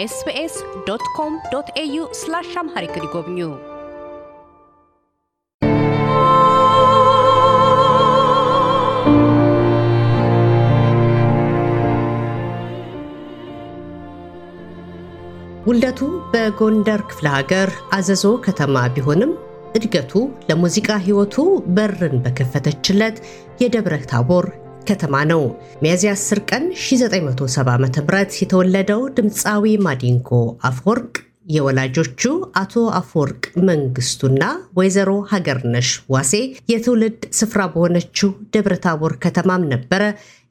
SBS dot com dot au slash Amharic ይጎብኙ። ውልደቱ በጎንደር ክፍለ ሀገር አዘዞ ከተማ ቢሆንም እድገቱ ለሙዚቃ ሕይወቱ በርን በከፈተችለት የደብረ ታቦር ከተማ ነው። ሚያዝያ 10 ቀን 1970 ዓ.ም የተወለደው ድምፃዊ ማዲንጎ አፈወርቅ የወላጆቹ አቶ አፈወርቅ መንግስቱና ወይዘሮ ሀገርነሽ ዋሴ የትውልድ ስፍራ በሆነችው ደብረ ታቦር ከተማም ነበረ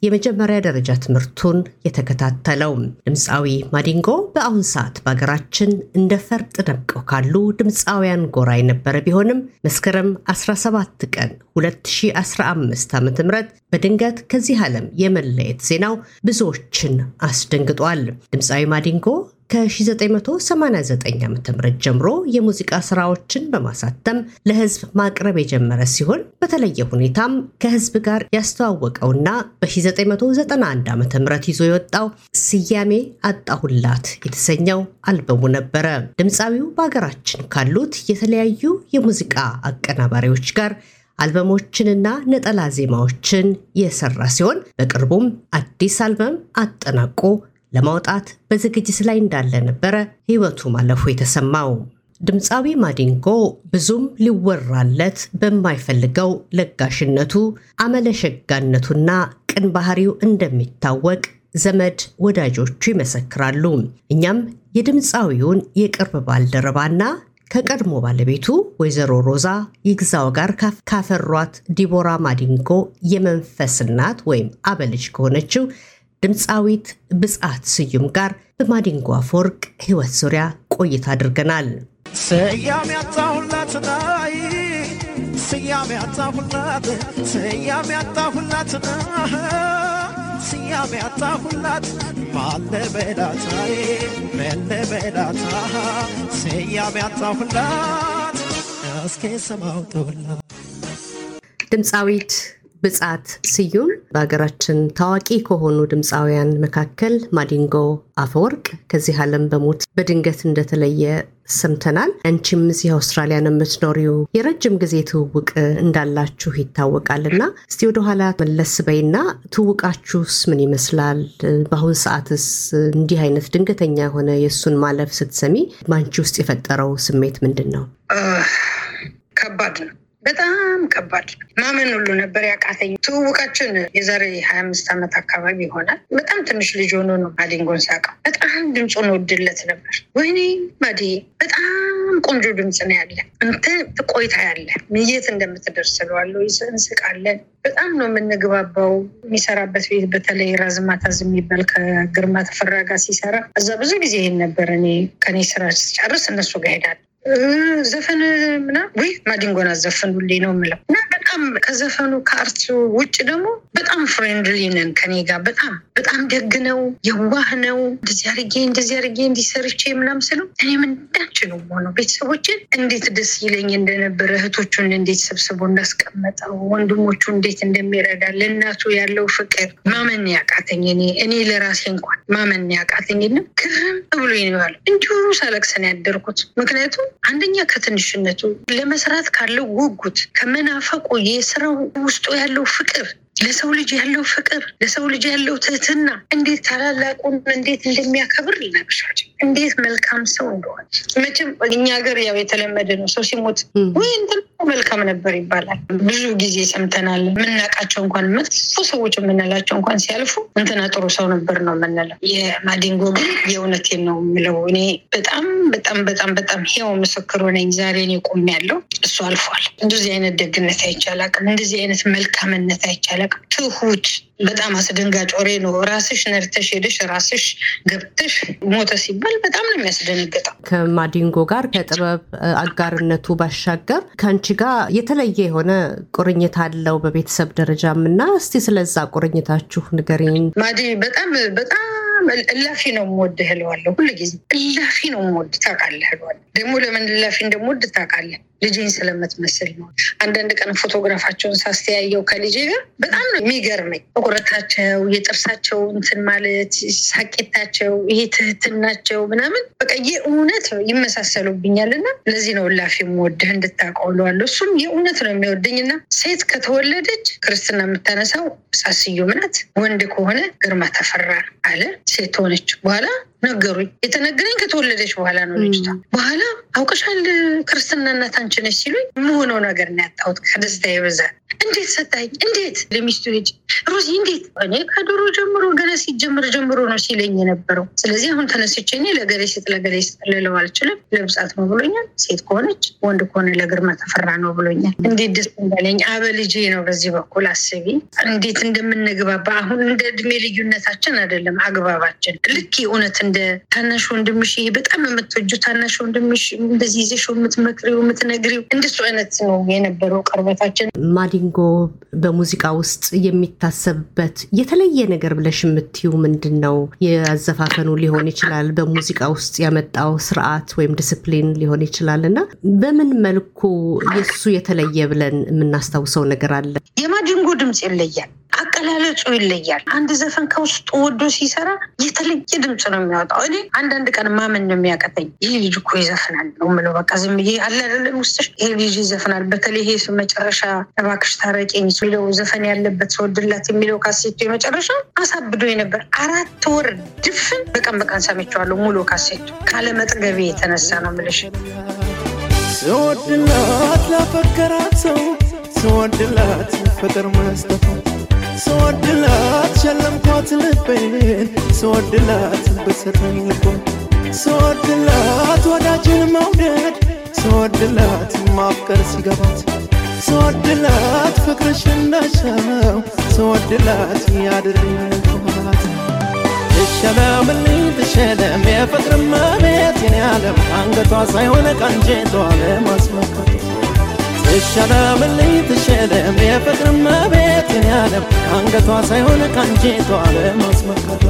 የመጀመሪያ ደረጃ ትምህርቱን የተከታተለው። ድምፃዊ ማዲንጎ በአሁን ሰዓት በሀገራችን እንደ ፈርጥ ደምቀው ካሉ ድምፃውያን ጎራ የነበረ ቢሆንም መስከረም 17 ቀን 2015 ዓ ም በድንገት ከዚህ ዓለም የመለየት ዜናው ብዙዎችን አስደንግጧል። ድምፃዊ ማዲንጎ ከ1989 ዓ ም ጀምሮ የሙዚቃ ስራዎችን በማሳተም ለህዝብ ማቅረብ የጀመረ ሲሆን በተለየ ሁኔታም ከህዝብ ጋር ያስተዋወቀውና በ1991 ዓ ም ይዞ የወጣው ስያሜ አጣሁላት የተሰኘው አልበሙ ነበረ። ድምፃዊው በሀገራችን ካሉት የተለያዩ የሙዚቃ አቀናባሪዎች ጋር አልበሞችንና ነጠላ ዜማዎችን የሰራ ሲሆን በቅርቡም አዲስ አልበም አጠናቆ ለማውጣት በዝግጅት ላይ እንዳለ ነበረ ህይወቱ ማለፉ የተሰማው። ድምፃዊ ማዲንጎ ብዙም ሊወራለት በማይፈልገው ለጋሽነቱ፣ አመለሸጋነቱና ቅን ባህሪው እንደሚታወቅ ዘመድ ወዳጆቹ ይመሰክራሉ። እኛም የድምፃዊውን የቅርብ ባልደረባና ከቀድሞ ባለቤቱ ወይዘሮ ሮዛ ይግዛው ጋር ካፈሯት ዲቦራ ማዲንጎ የመንፈስ እናት ወይም አበልጅ ከሆነችው ድምፃዊት ብፅዓት ስዩም ጋር በማዲንጎ አፈወርቅ ህይወት ዙሪያ ቆይታ አድርገናል። ስያሜ ያጣሁላት ናይ ስያሜ ያጣሁላት ስያሜ ያጣሁላት ስያሜ ያጣሁላት ማለበላታይ መለበላታ ስያሜ ያጣሁላት እስኪ ሰማው ድምፃዊት ብፅዓት ስዩም በሀገራችን ታዋቂ ከሆኑ ድምፃውያን መካከል ማዲንጎ አፈወርቅ ከዚህ ዓለም በሞት በድንገት እንደተለየ ሰምተናል። አንቺም እዚህ አውስትራሊያ ነው የምትኖሪው። የረጅም ጊዜ ትውውቅ እንዳላችሁ ይታወቃል እና እስቲ ወደኋላ መለስ በይና ትውውቃችሁስ ምን ይመስላል? በአሁን ሰዓትስ እንዲህ አይነት ድንገተኛ የሆነ የእሱን ማለፍ ስትሰሚ በአንቺ ውስጥ የፈጠረው ስሜት ምንድን ነው? ከባድ ነው። በጣም ከባድ ማመን ሁሉ ነበር ያቃተኝ። ትውውቃችን የዛሬ ሀያ አምስት ዓመት አካባቢ ይሆናል። በጣም ትንሽ ልጅ ሆኖ ነው ማዲንጎን ሳውቀው። በጣም ድምፁን ወድለት ነበር። ወይኔ ማዲ በጣም ቆንጆ ድምፅ ነው ያለ እንተ ቆይታ ያለ የት እንደምትደርስ ስለዋለው እንስቃለን። በጣም ነው የምንግባባው። የሚሰራበት ቤት በተለይ ራዝማታዝ የሚባል ከግርማ ተፈራ ሲሰራ እዛ ብዙ ጊዜ እሄድ ነበር። እኔ ከኔ ስራ ስጨርስ እነሱ ጋር ሄዳለሁ ዘፈን ምና ወይ ማዲንጎን አዘፈኑልኝ ነው የምለው። እና በጣም ከዘፈኑ ከአርቱ ውጭ ደግሞ በጣም friendly ነን ከኔ ጋር። በጣም በጣም ደግ ነው፣ የዋህ ነው። እንደዚህ አድርጌ እንደዚህ አድርጌ እንዲሰርቼ ምናም ስለው እኔም እንዳንች ነው ሆነው ቤተሰቦችን እንዴት ደስ ይለኝ እንደነበረ እህቶቹን እንዴት ሰብስቦ እንዳስቀመጠው ወንድሞቹ እንዴት እንደሚረዳ ለእናቱ ያለው ፍቅር ማመን ያቃተኝ እኔ እኔ ለራሴ እንኳን ማመን ያቃተኝ ና ግርም ብሎ ይነዋል እንዲሁ ሳለቅሰን ያደርኩት። ምክንያቱም አንደኛ ከትንሽነቱ ለመስራት ካለው ጉጉት ከመናፈቁ የስራው ውስጡ ያለው ፍቅር ለሰው ልጅ ያለው ፍቅር ለሰው ልጅ ያለው ትህትና እንዴት ታላላቁን እንዴት እንደሚያከብር ልነግርሻቸው እንዴት መልካም ሰው እንደሆነ መቼም እኛ ሀገር ያው የተለመደ ነው። ሰው ሲሞት ወይ እንትን መልካም ነበር ይባላል። ብዙ ጊዜ ሰምተናል። የምናውቃቸው እንኳን መጥፎ ሰዎች የምንላቸው እንኳን ሲያልፉ እንትና ጥሩ ሰው ነበር ነው የምንለው። የማዲንጎ ግን የእውነቴን ነው የምለው። እኔ በጣም በጣም በጣም በጣም ሄው ምስክር ነኝ ዛሬ እኔ ቆሜያለሁ። እሱ አልፏል። እንደዚህ አይነት ደግነት አይቻላቅም እንደዚህ አይነት መልካምነት አይቻላቅም ትሁት በጣም አስደንጋጭ ወሬ ነው። ራስሽ ነርተሽ ሄደሽ ራስሽ ገብተሽ ሞተ ሲባል በጣም ነው የሚያስደነግጠው። ከማዲንጎ ጋር ከጥበብ አጋርነቱ ባሻገር ከአንቺ ጋር የተለየ የሆነ ቁርኝት አለው በቤተሰብ ደረጃም እና እስቲ ስለዛ ቁርኝታችሁ ንገሪኝ። ማዲ በጣም በጣም እላፊ ነው የምወድህ እለዋለሁ። ሁሉ ጊዜ እላፊ ነው የምወድ ታውቃለህ እለዋለሁ። ደግሞ ለምን እላፊ እንደምወድ ታውቃለህ። ልጄን ስለምትመስል ነው። አንዳንድ ቀን ፎቶግራፋቸውን ሳስተያየው ከልጄ ጋር በጣም ነው የሚገርመኝ። ጥቁረታቸው፣ የጥርሳቸው እንትን ማለት ሳቄታቸው፣ ይሄ ትህትናቸው ምናምን በቃ የእውነት ይመሳሰሉብኛል። እና ለዚህ ነው ላፊ የምወድህ እንድታውቀው እለዋለሁ። እሱም የእውነት ነው የሚወደኝ እና ሴት ከተወለደች ክርስትና የምታነሳው ሳስዩም ናት፣ ወንድ ከሆነ ግርማ ተፈራ አለ። ሴት ሆነች በኋላ ነገሩኝ። የተነገረኝ ከተወለደች በኋላ ነው ልጅቷ። በኋላ አውቀሻል ክርስትና እናት አንቺ ነች ሲሉኝ የምሆነው ነገር ነው ያጣሁት ከደስታ ብዛት። እንዴት ሰጣኝ? እንዴት ለሚስቱ ልጅ ሮዚ እንዴት? እኔ ከድሮ ጀምሮ ገና ሲጀምር ጀምሮ ነው ሲለኝ የነበረው። ስለዚህ አሁን ተነስቼ እኔ ለገሌ ስጥ ለገሌ ስጥ ልለው አልችልም። ለብጻት ነው ብሎኛል። ሴት ከሆነች ወንድ ከሆነ ለግርማ ተፈራ ነው ብሎኛል። እንዴት ደስ እንዳለኝ አበ ልጄ ነው። በዚህ በኩል አስቢ እንዴት እንደምንግባባ አሁን እንደ እድሜ ልዩነታችን አይደለም አግባባችን ልክ እውነት እንደ ታናሽ ወንድምሽ ይሄ በጣም የምትወጁ ታናሽ ወንድምሽ እንደዚህ ይዘሽው የምትመክሪው የምትነግሪው እንደሱ አይነት ነው የነበረው ቅርበታችን። ማዲንጎ በሙዚቃ ውስጥ የሚታሰብበት የተለየ ነገር ብለሽ የምትዩ ምንድን ነው? የአዘፋፈኑ ሊሆን ይችላል፣ በሙዚቃ ውስጥ ያመጣው ስርዓት ወይም ዲስፕሊን ሊሆን ይችላል እና በምን መልኩ የሱ የተለየ ብለን የምናስታውሰው ነገር አለ? የማዲንጎ ድምፅ ይለያል። አቀላለጹ ይለያል። አንድ ዘፈን ከውስጡ ወዶ ሲሰራ የተለየ ድምፅ ነው የሚያወጣው። እኔ አንዳንድ ቀን ማመን ነው የሚያቀተኝ። ይህ ልጅ እኮ ይዘፍናል ነው የምለው። በቃ ዝም ብዬ አለ አይደለም ውስጥሽ ይህ ልጅ ይዘፍናል። በተለይ ይሄ መጨረሻ እባክሽ ታረቂኝ የሚለው ዘፈን ያለበት ሰወድላት የሚለው ካሴቱ የመጨረሻ አሳብዶ ነበር። አራት ወር ድፍን በቀን በቀን ሰምቼዋለሁ ሙሉ ካሴቱ ካለመጥገቤ የተነሳ ነው የምልሽ። ስወድላት ላፈቀራት ሰው ስወድላት ፍቅር መስጠት ስወድላት ሸለምኳት ልቤን ስወድላት በሰጠኝ ልቦን ስወድላት ወዳጅን መውደድ ስወድላት ማፍቀር ሲገባት ስወድላት ፍቅርሽ እንደሻው ስወድላት ያድርባት ትሸለምልኝ ትሸለም የፍቅር መቤት የኔ ዓለም አንገቷ ሳይሆን ቀንጄቷ ለማስመከቱ ትሸለም የፍቅር መቤት የኔ ዓለም አንገቷ ሳይሆን ቀንጄቷ ለማስመከቷ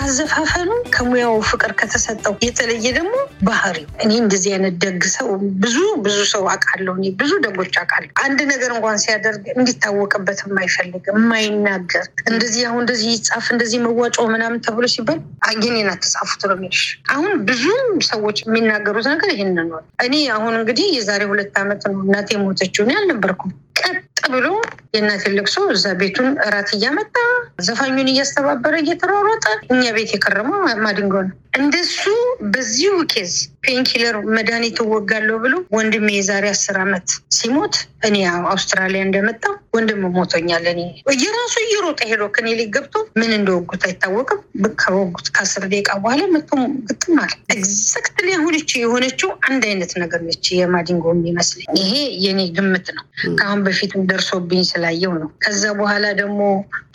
ካዘፋፈኑ ከሙያው ፍቅር ከተሰጠው የተለየ ደግሞ ባህሪው። እኔ እንደዚህ አይነት ደግ ሰው ብዙ ብዙ ሰው አውቃለሁ። እኔ ብዙ ደጎች አውቃለሁ። አንድ ነገር እንኳን ሲያደርግ እንዲታወቅበት የማይፈልግ የማይናገር፣ እንደዚህ አሁን እንደዚህ ይጻፍ እንደዚህ መዋጮ ምናምን ተብሎ ሲባል አየኔን አትጻፉት ነው የሚልሽ። አሁን ብዙም ሰዎች የሚናገሩት ነገር ይህን ነው። እኔ አሁን እንግዲህ የዛሬ ሁለት ዓመት ነው እናቴ ሞተችው። እኔ አልነበርኩም። ቀጥ ብሎ የእናቴን ለቅሶ እዛ ቤቱን እራት እያመጣ ዘፋኙን እያስተባበረ እየተሯሯጠ እኛ ቤት የከረመው ማዲንጎ ነው። እንደሱ በዚሁ case painkiller መድኃኒት እወጋለሁ ብሎ ወንድሜ የዛሬ አስር ዓመት ሲሞት እኔ አውስትራሊያ እንደመጣ ወንድም ሞቶኛል። እኔ እየራሱ እየሮጠ ሄዶ ክሊኒክ ገብቶ ምን እንደወጉት አይታወቅም። ከወጉት ከአስር ደቂቃ በኋላ መቶ ግጥም አለ። Exactly አሁን የሆነችው አንድ አይነት ነገር ነች የማዲንጎ የሚመስለኝ። ይሄ የኔ ግምት ነው። ከአሁን በፊትም ደርሶብኝ ስላየው ነው። ከዛ በኋላ ደግሞ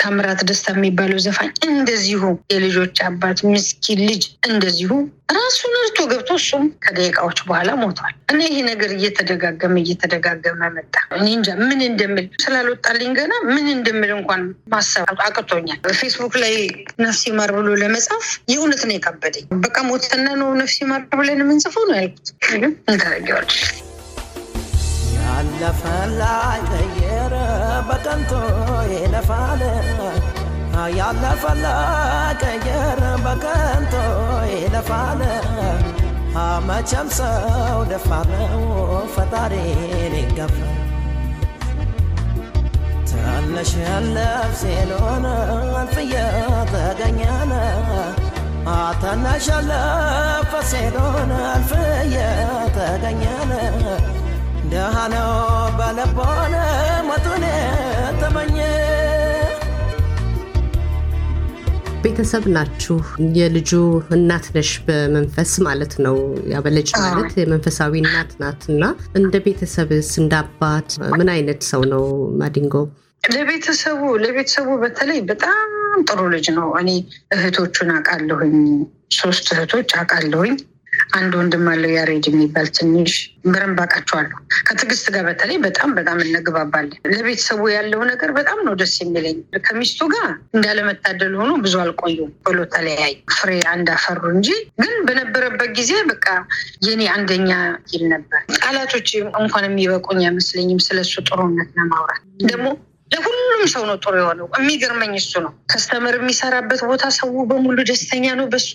ታምራት ደስታ የሚባለው ዘፋኝ እንደዚሁ የልጆች አባት ምስኪን ልጅ እንደዚሁ ራሱን እርቶ ገብቶ እሱም ከደቂቃዎች በኋላ ሞቷል። እና ይሄ ነገር እየተደጋገመ እየተደጋገመ መጣ። እኔ እንጃ ምን እንደምል ስላልወጣልኝ ገና ምን እንደምል እንኳን ማሰብ አቅቶኛል። ፌስቡክ ላይ ነፍስ ይማር ብሎ ለመጻፍ የእውነት ነው የከበደኝ። በቃ ሞተና ነው ነፍስ ይማር ብለን የምንጽፈው ነው ያልኩት። እንታረጊዋለሽ ያለፈ ቀየረ በቀንቶ ይለፋል። ያለፈ ላይ ቀየረ በቀንቶ ይለፋል። መቼም ሰው ደፋር ፈጣሪ ሊገፋል ትንሽ ያለፍ ሲሎን አልፍየ ተገኘነ ትንሽ ያለፈ ሲሎን አልፍየ ተገኘነ ደሃ ነው በለቦነ ሞቱን ተመኘ። ቤተሰብ ናችሁ። የልጁ እናት ነሽ በመንፈስ ማለት ነው። ያበለጭ ማለት የመንፈሳዊ እናት ናት እና እንደ ቤተሰብስ እንደ አባት ምን አይነት ሰው ነው ማዲንጎ? ለቤተሰቡ ለቤተሰቡ በተለይ በጣም ጥሩ ልጅ ነው። እኔ እህቶቹን አውቃለሁኝ፣ ሶስት እህቶች አውቃለሁኝ። አንድ ወንድም አለው ያሬድ የሚባል ትንሽ በረንብ አውቃቸዋለሁ። ከትዕግስት ጋር በተለይ በጣም በጣም እንግባባለን። ለቤተሰቡ ያለው ነገር በጣም ነው ደስ የሚለኝ። ከሚስቱ ጋር እንዳለመታደል ሆኖ ብዙ አልቆዩም፣ ቶሎ ተለያዩ። ፍሬ አንድ አፈሩ እንጂ ግን በነበረበት ጊዜ በቃ የኔ አንደኛ ይል ነበር። ቃላቶች እንኳን የሚበቁኝ አይመስለኝም ስለሱ ጥሩነት ለማውራት ደግሞ ለሁሉም ሰው ነው ጥሩ የሆነው። የሚገርመኝ እሱ ነው። Customer የሚሰራበት ቦታ ሰው በሙሉ ደስተኛ ነው በሱ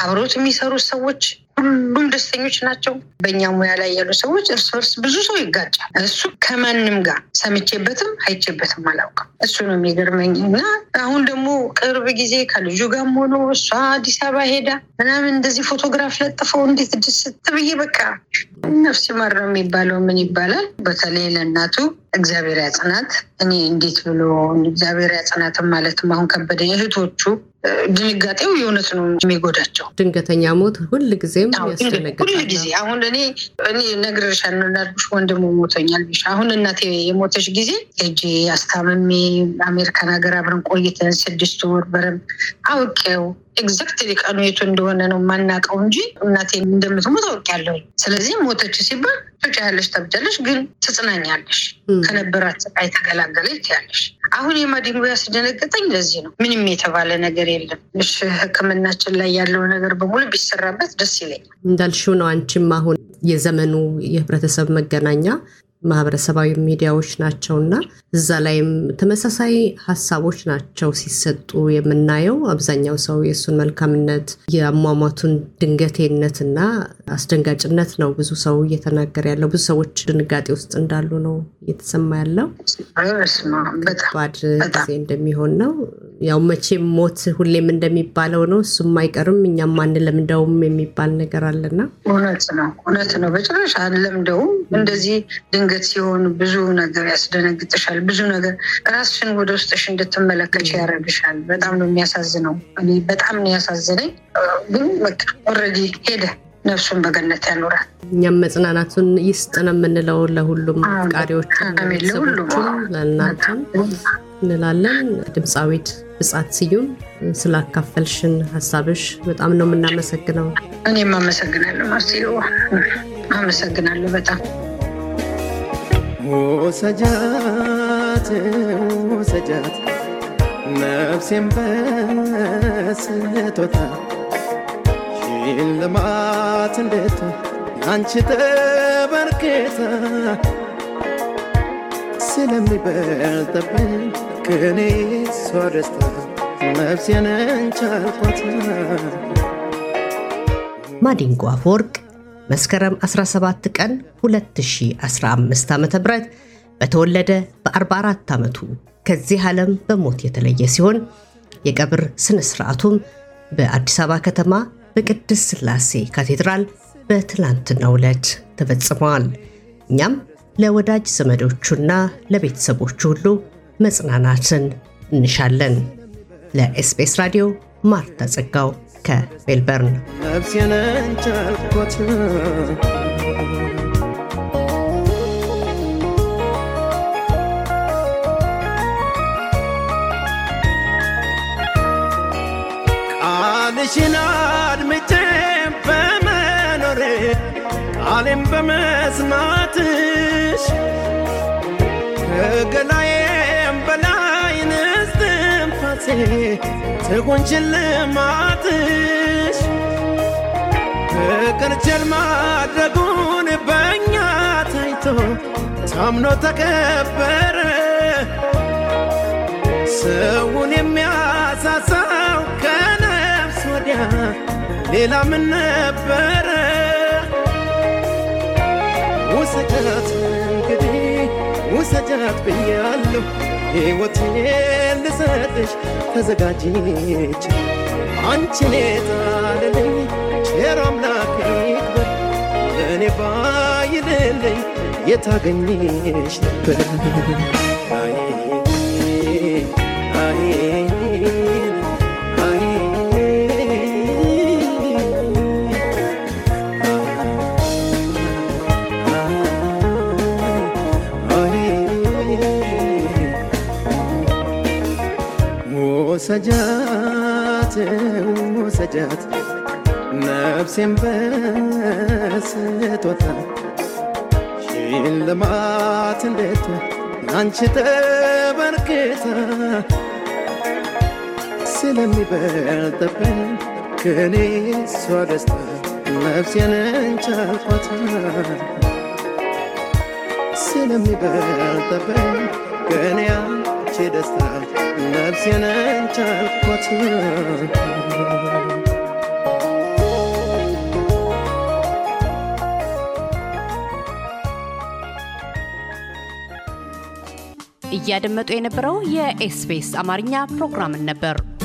አብሮት የሚሰሩት ሰዎች ሁሉም ደስተኞች ናቸው። በእኛ ሙያ ላይ ያሉ ሰዎች እርስ በርስ ብዙ ሰው ይጋጫል። እሱ ከማንም ጋር ሰምቼበትም አይቼበትም አላውቅም። እሱ ነው የሚገርመኝ እና አሁን ደግሞ ቅርብ ጊዜ ከልጁ ጋርም ሆኖ እሷ አዲስ አበባ ሄዳ ምናምን እንደዚህ ፎቶግራፍ ለጥፈው እንዴት ደስት ብዬ በቃ ነፍስ ይማር ነው የሚባለው ምን ይባላል። በተለይ ለእናቱ እግዚአብሔር ያጽናት። እኔ እንዴት ብሎ እግዚአብሔር ያጽናትም ማለትም አሁን ከበደኝ። እህቶቹ ድንጋጤው የእውነት ነው የሚጎዳቸው። ድንገተኛ ሞት ሁል ጊዜም ሁል ያስደነግጣል። ጊዜ አሁን እኔ እኔ ነግሬሻለሁ እንዳልኩሽ ወንድሙ ሞቶኛል ብሽ አሁን እናቴ የሞተች ጊዜ ሄጄ አስታምሜ አሜሪካን ሀገር አብረን ቆይተን ስድስት ወር በረም አውቄው exactly ቀኑ የቱ እንደሆነ ነው የማናውቀው እንጂ እናቴ እንደምትሞት አውቄያለሁ። ስለዚህ ሞተች ሲባል ትጮያለሽ፣ ታብጃለሽ፣ ግን ትጽናኛለሽ። ከነበራት ስቃይ ተገላገለች ያለሽ። አሁን የማዲንጎ ያስደነገጠኝ ለዚህ ነው። ምንም የተባለ ነገር የለም። እሺ ሕክምናችን ላይ ያለው ነገር በሙሉ ቢሰራበት ደስ ይለኛል። እንዳልሽው ነው። አንቺም አሁን የዘመኑ የህብረተሰብ መገናኛ ማህበረሰባዊ ሚዲያዎች ናቸውና እዛ ላይም ተመሳሳይ ሀሳቦች ናቸው ሲሰጡ የምናየው። አብዛኛው ሰው የእሱን መልካምነት የአሟሟቱን ድንገቴነትና አስደንጋጭነት ነው ብዙ ሰው እየተናገረ ያለው። ብዙ ሰዎች ድንጋጤ ውስጥ እንዳሉ ነው እየተሰማ ያለው። ከባድ ጊዜ እንደሚሆን ነው። ያው መቼም ሞት ሁሌም እንደሚባለው ነው። እሱም አይቀርም እኛም አንለምደውም የሚባል ነገር አለና እውነት ነው፣ እውነት ነው። በጭራሽ አንለምደውም። እንደዚህ ድንገት ሲሆን ብዙ ነገር ያስደነግጥሻል። ብዙ ነገር ራስሽን ወደ ውስጥሽ እንድትመለከች ያደርግሻል። በጣም ነው የሚያሳዝነው። እኔ በጣም ነው ያሳዝነኝ። ግን በቃ already ሄደ። ነፍሱን በገነት ያኖራል። እኛም መጽናናቱን ይስጥ ነው የምንለው ለሁሉም ለቤተሰቦቹም፣ ለእናንተም እንላለን። ድምፃዊት ብፅአት ስዩም ስላካፈልሽን ሀሳብሽ በጣም ነው የምናመሰግነው። እኔም አመሰግናለሁ። ማስዬዋ አመሰግናለሁ በጣም ውሰጃት ውሰጃት ነፍሴን በስቶታ ሽልማት እንዴት አንቺ ተበርክታ ስለሚበልጥብኝ ከኔ እሷ ደስታ ነፍሴን እንቻልኳት። ማዲንጎ አፈወርቅ መስከረም 17 ቀን 2015 ዓ ም በተወለደ በ44 ዓመቱ ከዚህ ዓለም በሞት የተለየ ሲሆን የቀብር ስነ ሥርዓቱም በአዲስ አበባ ከተማ በቅድስት ሥላሴ ካቴድራል በትላንትናው ዕለት ተፈጽመዋል። እኛም ለወዳጅ ዘመዶቹና ለቤተሰቦቹ ሁሉ መጽናናትን እንሻለን። ለኤስቢኤስ ራዲዮ ማርታ ጸጋው ከሜልበርን ቃልሽን አድምጬ በመኖሬ ቃሌን በመስማትሽ ከገላዬም ንስትንፋሴ ትሁን ሽልማትሽ ፍቅር ቸር ማድረጉን በእኛ ታይቶ ታምኖ ተከበረ። ሰውን የሚያሳሳው ከነፍስ ወዲያ ሌላ ምን ነበረ? ውሰጃት እንግዲህ ውሰጃት ብያለሁ፣ ሕይወቴን ልሰጥሽ ተዘጋጅች አንቺን የጣለልኝ ቸር አምላክ ይክበር። ለእኔ ባይልልኝ የታገኝሽ ነበር ውሰጃት ውሰጃት ነፍሴን በስጦታ ሽልማት እንዴት አንቺ ተበርክታ ስለሚበልጥብን ከኔ እሷ ደስታ ነፍሴን እንቻልኳት ስለሚበልጥብን ከኔ አንቺ ደስታ ነፍሴን እንቻልኳት እያደመጡ የነበረው የ SBS አማርኛ ፕሮግራምን ነበር።